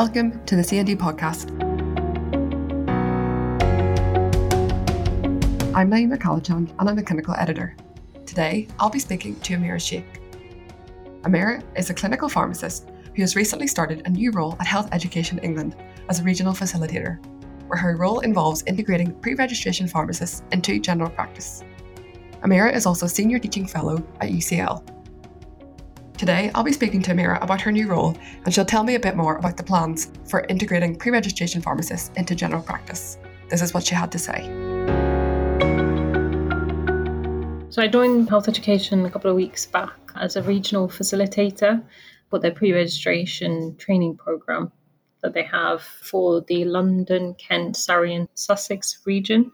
Welcome to the CND podcast. I'm Naima Kalachan and I'm a clinical editor. Today, I'll be speaking to Amira Sheikh. Amira is a clinical pharmacist who has recently started a new role at Health Education England as a regional facilitator, where her role involves integrating pre registration pharmacists into general practice. Amira is also a Senior Teaching Fellow at UCL Today, I'll be speaking to Amira about her new role, and she'll tell me a bit more about the plans for integrating pre registration pharmacists into general practice. This is what she had to say. So, I joined Health Education a couple of weeks back as a regional facilitator for their pre registration training programme that they have for the London, Kent, Surrey, and Sussex region.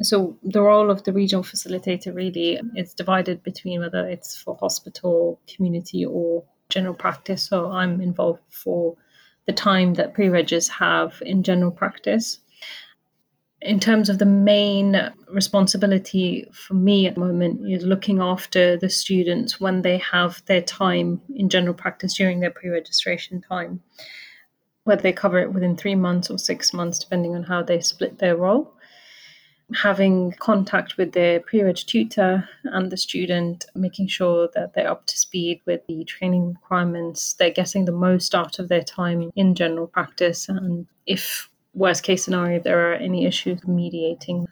So the role of the regional facilitator really is divided between whether it's for hospital, community, or general practice. So I'm involved for the time that pre-regs have in general practice. In terms of the main responsibility for me at the moment is looking after the students when they have their time in general practice during their pre-registration time, whether they cover it within three months or six months, depending on how they split their role having contact with the pre-reg tutor and the student, making sure that they're up to speed with the training requirements, they're getting the most out of their time in general practice, and if worst case scenario, there are any issues, mediating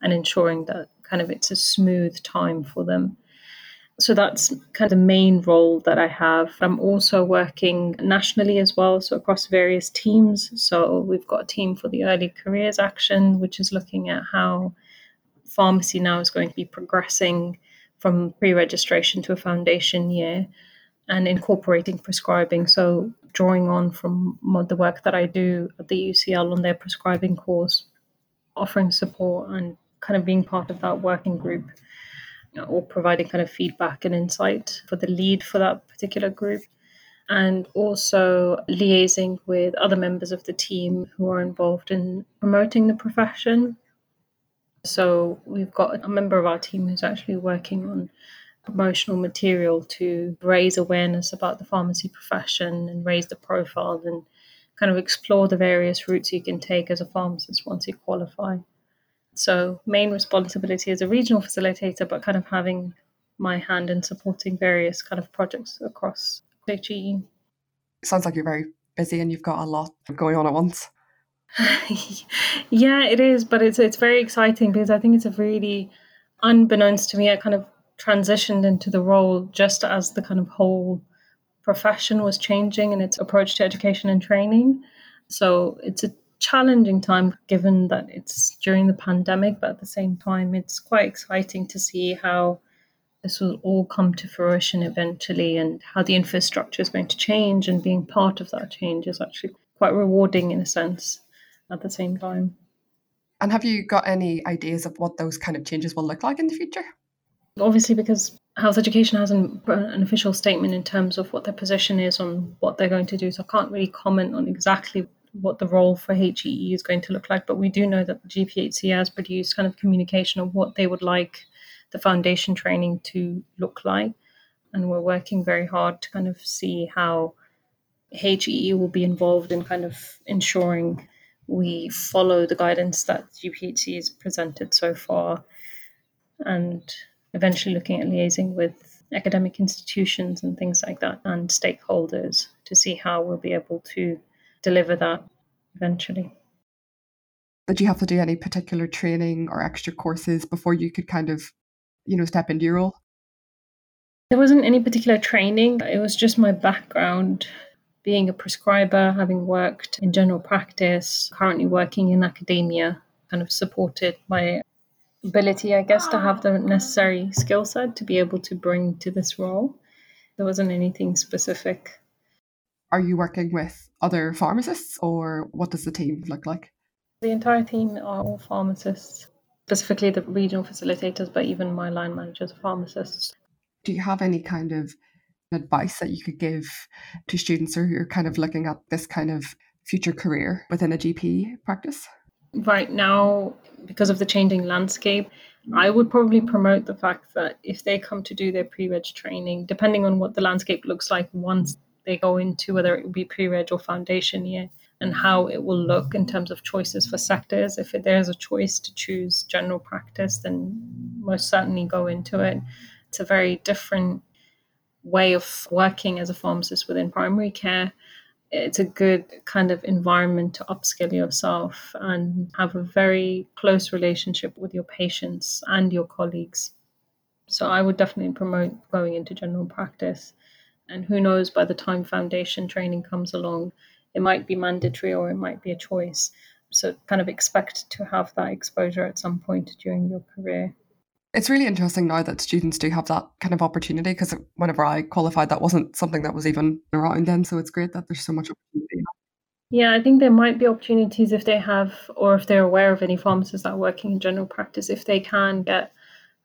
and ensuring that kind of it's a smooth time for them so that's kind of the main role that I have. I'm also working nationally as well, so across various teams. So we've got a team for the Early Careers Action, which is looking at how pharmacy now is going to be progressing from pre registration to a foundation year and incorporating prescribing. So drawing on from the work that I do at the UCL on their prescribing course, offering support and kind of being part of that working group or providing kind of feedback and insight for the lead for that particular group. And also liaising with other members of the team who are involved in promoting the profession. So we've got a member of our team who's actually working on promotional material to raise awareness about the pharmacy profession and raise the profile and kind of explore the various routes you can take as a pharmacist once you qualify. So, main responsibility as a regional facilitator, but kind of having my hand in supporting various kind of projects across HEE. Sounds like you're very busy and you've got a lot going on at once. yeah, it is, but it's it's very exciting because I think it's a really unbeknownst to me, I kind of transitioned into the role just as the kind of whole profession was changing in its approach to education and training. So it's a challenging time given that it's during the pandemic, but at the same time, it's quite exciting to see how this will all come to fruition eventually and how the infrastructure is going to change and being part of that change is actually quite rewarding in a sense at the same time. And have you got any ideas of what those kind of changes will look like in the future? Obviously, because health education hasn't an official statement in terms of what their position is on what they're going to do, so I can't really comment on exactly what the role for HEE is going to look like, but we do know that the GPHC has produced kind of communication of what they would like the foundation training to look like. And we're working very hard to kind of see how HEE will be involved in kind of ensuring we follow the guidance that GPHC has presented so far and eventually looking at liaising with academic institutions and things like that and stakeholders to see how we'll be able to deliver that eventually. Did you have to do any particular training or extra courses before you could kind of, you know, step into your role? There wasn't any particular training. It was just my background being a prescriber, having worked in general practice, currently working in academia, kind of supported my ability, I guess, to have the necessary skill set to be able to bring to this role. There wasn't anything specific are you working with other pharmacists or what does the team look like? The entire team are all pharmacists, specifically the regional facilitators, but even my line managers are pharmacists. Do you have any kind of advice that you could give to students who are kind of looking at this kind of future career within a GP practice? Right now, because of the changing landscape, I would probably promote the fact that if they come to do their pre reg training, depending on what the landscape looks like once they go into, whether it will be pre reg or foundation year, and how it will look in terms of choices for sectors. If there's a choice to choose general practice, then most certainly go into it. It's a very different way of working as a pharmacist within primary care. It's a good kind of environment to upskill yourself and have a very close relationship with your patients and your colleagues. So I would definitely promote going into general practice. And who knows, by the time foundation training comes along, it might be mandatory or it might be a choice. So kind of expect to have that exposure at some point during your career. It's really interesting now that students do have that kind of opportunity because whenever I qualified, that wasn't something that was even around then. So it's great that there's so much opportunity. Yeah, I think there might be opportunities if they have, or if they're aware of any pharmacists that are working in general practice, if they can get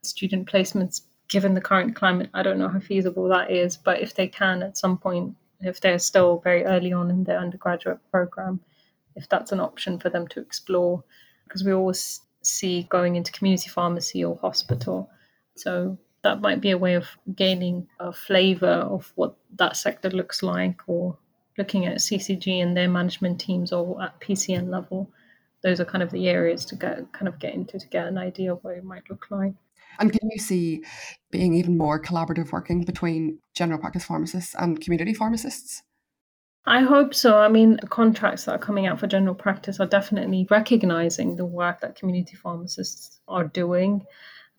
student placements given the current climate. I don't know how feasible that is, but if they can at some point, if they're still very early on in their undergraduate program, if that's an option for them to explore, because we always see going into community pharmacy or hospital. So that might be a way of gaining a flavor of what that sector looks like or looking at CCG and their management teams or at PCN level. Those are kind of the areas to get kind of get into to get an idea of what it might look like. And can you see being even more collaborative working between general practice pharmacists and community pharmacists? I hope so. I mean, the contracts that are coming out for general practice are definitely recognizing the work that community pharmacists are doing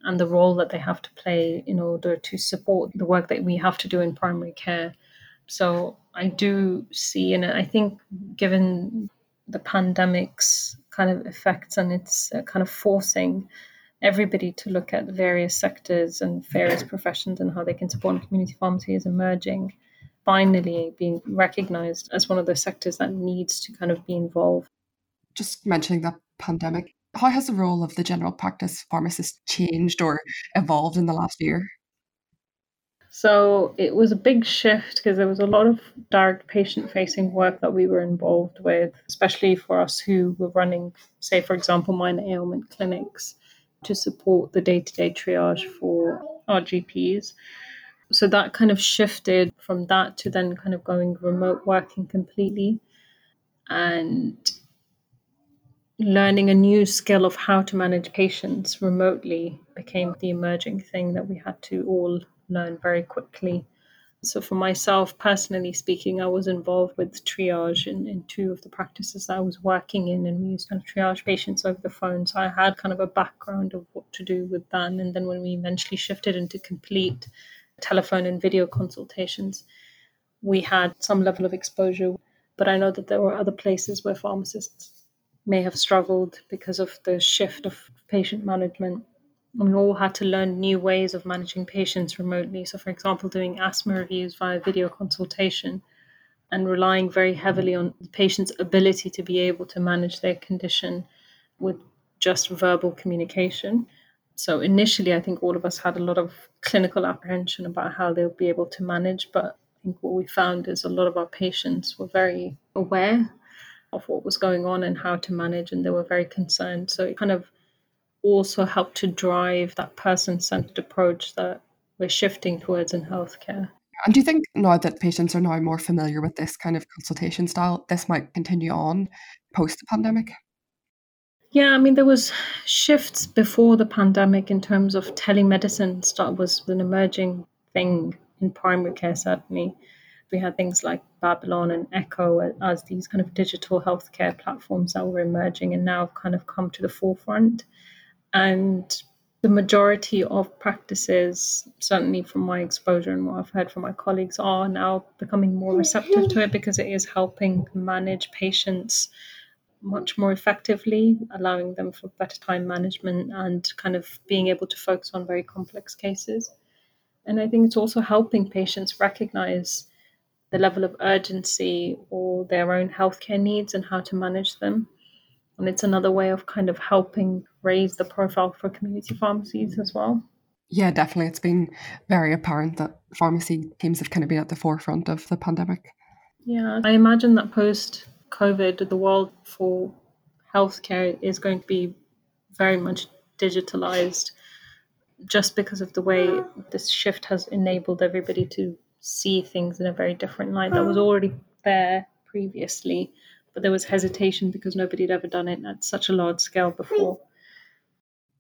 and the role that they have to play in order to support the work that we have to do in primary care. So I do see, and I think given the pandemic's kind of effects and it's uh, kind of forcing everybody to look at various sectors and various professions and how they can support And community pharmacy is emerging finally being recognized as one of the sectors that needs to kind of be involved. Just mentioning that pandemic, how has the role of the general practice pharmacist changed or evolved in the last year? So it was a big shift because there was a lot of direct patient facing work that we were involved with, especially for us who were running, say, for example, minor ailment clinics to support the day to day triage for our GPs so that kind of shifted from that to then kind of going remote working completely and learning a new skill of how to manage patients remotely became the emerging thing that we had to all learn very quickly so for myself personally speaking i was involved with triage in, in two of the practices i was working in and we used to triage patients over the phone so i had kind of a background of what to do with that and then when we eventually shifted into complete telephone and video consultations, we had some level of exposure. But I know that there were other places where pharmacists may have struggled because of the shift of patient management. We all had to learn new ways of managing patients remotely. So, for example, doing asthma reviews via video consultation and relying very heavily on the patient's ability to be able to manage their condition with just verbal communication. So initially, I think all of us had a lot of clinical apprehension about how they'll be able to manage. But I think what we found is a lot of our patients were very aware of what was going on and how to manage, and they were very concerned. So it kind of also help to drive that person centered approach that we're shifting towards in healthcare. And do you think now that patients are now more familiar with this kind of consultation style, this might continue on post the pandemic? Yeah, I mean, there was shifts before the pandemic in terms of telemedicine. Start was an emerging thing in primary care. Certainly, we had things like Babylon and Echo as these kind of digital healthcare platforms that were emerging and now kind of come to the forefront. And the majority of practices, certainly from my exposure and what I've heard from my colleagues, are now becoming more receptive to it because it is helping manage patients much more effectively, allowing them for better time management and kind of being able to focus on very complex cases. And I think it's also helping patients recognize the level of urgency or their own healthcare needs and how to manage them. And it's another way of kind of helping raise the profile for community pharmacies as well. Yeah, definitely. It's been very apparent that pharmacy teams have kind of been at the forefront of the pandemic. Yeah, I imagine that post COVID, the world for healthcare is going to be very much digitalized just because of the way this shift has enabled everybody to see things in a very different light that was already there previously, but there was hesitation because nobody had ever done it at such a large scale before.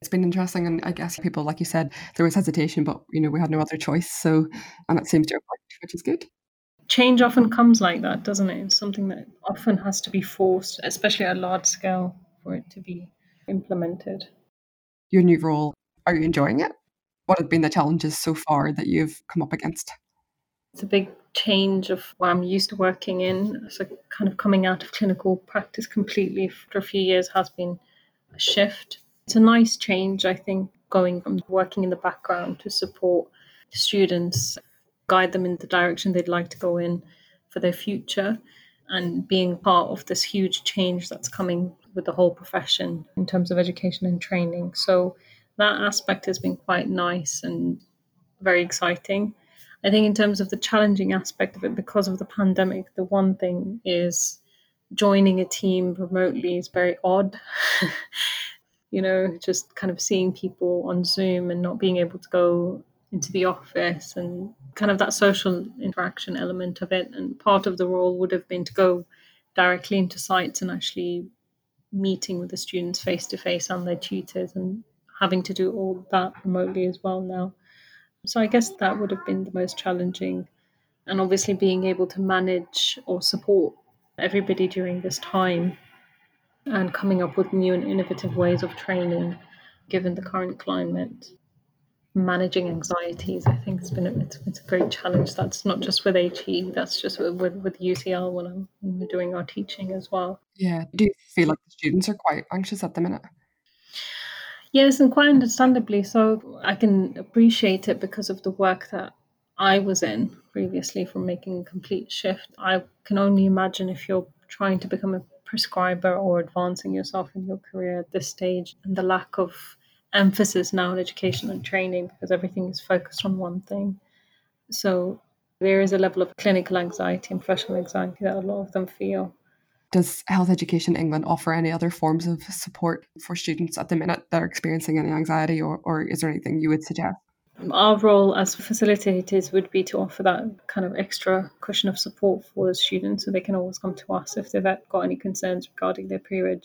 It's been interesting, and I guess people, like you said, there was hesitation, but you know we had no other choice. So, and it seems to have worked, which is good. Change often comes like that, doesn't it? It's something that often has to be forced, especially at a large scale, for it to be implemented. Your new role, are you enjoying it? What have been the challenges so far that you've come up against? It's a big change of what I'm used to working in. So, kind of coming out of clinical practice completely after a few years has been a shift. It's a nice change, I think, going from working in the background to support students, guide them in the direction they'd like to go in for their future, and being part of this huge change that's coming with the whole profession in terms of education and training. So, that aspect has been quite nice and very exciting. I think in terms of the challenging aspect of it, because of the pandemic, the one thing is joining a team remotely is very odd. you know, just kind of seeing people on Zoom and not being able to go into the office and kind of that social interaction element of it. And part of the role would have been to go directly into sites and actually meeting with the students face to face and their tutors and having to do all that remotely as well now. So I guess that would have been the most challenging. And obviously, being able to manage or support everybody during this time and coming up with new and innovative ways of training given the current climate. Managing anxieties, I think, has been a, it's, it's a great challenge. That's not just with HE, that's just with, with, with UCL when, I'm, when we're doing our teaching as well. Yeah. Do you feel like the students are quite anxious at the minute? Yes, and quite understandably so. I can appreciate it because of the work that I was in previously from making a complete shift. I can only imagine if you're trying to become a prescriber or advancing yourself in your career at this stage and the lack of emphasis now in education and training because everything is focused on one thing. So there is a level of clinical anxiety and professional anxiety that a lot of them feel. Does Health Education England offer any other forms of support for students at the minute that are experiencing any anxiety, or, or is there anything you would suggest? Um, our role as facilitators would be to offer that kind of extra cushion of support for the students so they can always come to us if they've got any concerns regarding their pre-reg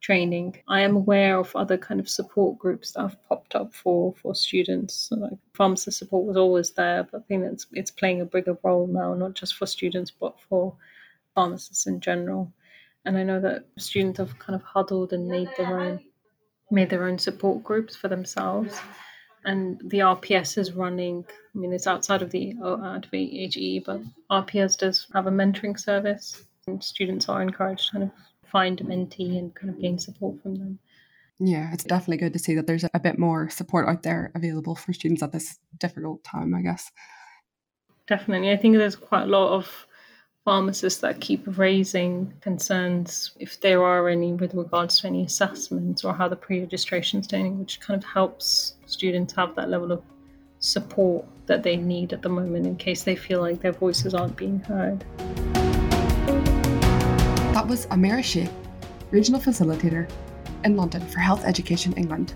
training. I am aware of other kind of support groups that have popped up for for students. So like pharmacist support was always there, but I think it's it's playing a bigger role now, not just for students but for pharmacists in general. And I know that students have kind of huddled and made their own made their own support groups for themselves. And the RPS is running. I mean, it's outside of the oh, uh, out HE, but RPS does have a mentoring service, and students are encouraged to kind of find a mentee and kind of gain support from them. Yeah, it's definitely good to see that there's a bit more support out there available for students at this difficult time, I guess. Definitely. I think there's quite a lot of pharmacists that keep raising concerns, if there are any, with regards to any assessments or how the pre registration is doing, which kind of helps students have that level of support that they need at the moment in case they feel like their voices aren't being heard. That was Amira Sheikh, Regional Facilitator in London for Health Education England,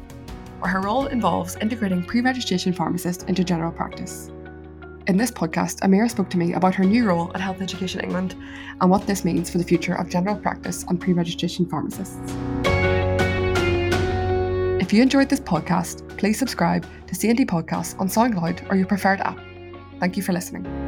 where her role involves integrating pre registration pharmacists into general practice. In this podcast, Amira spoke to me about her new role at Health Education England and what this means for the future of general practice and pre registration pharmacists. If you enjoyed this podcast, please subscribe to CND Podcasts on SoundCloud or your preferred app. Thank you for listening.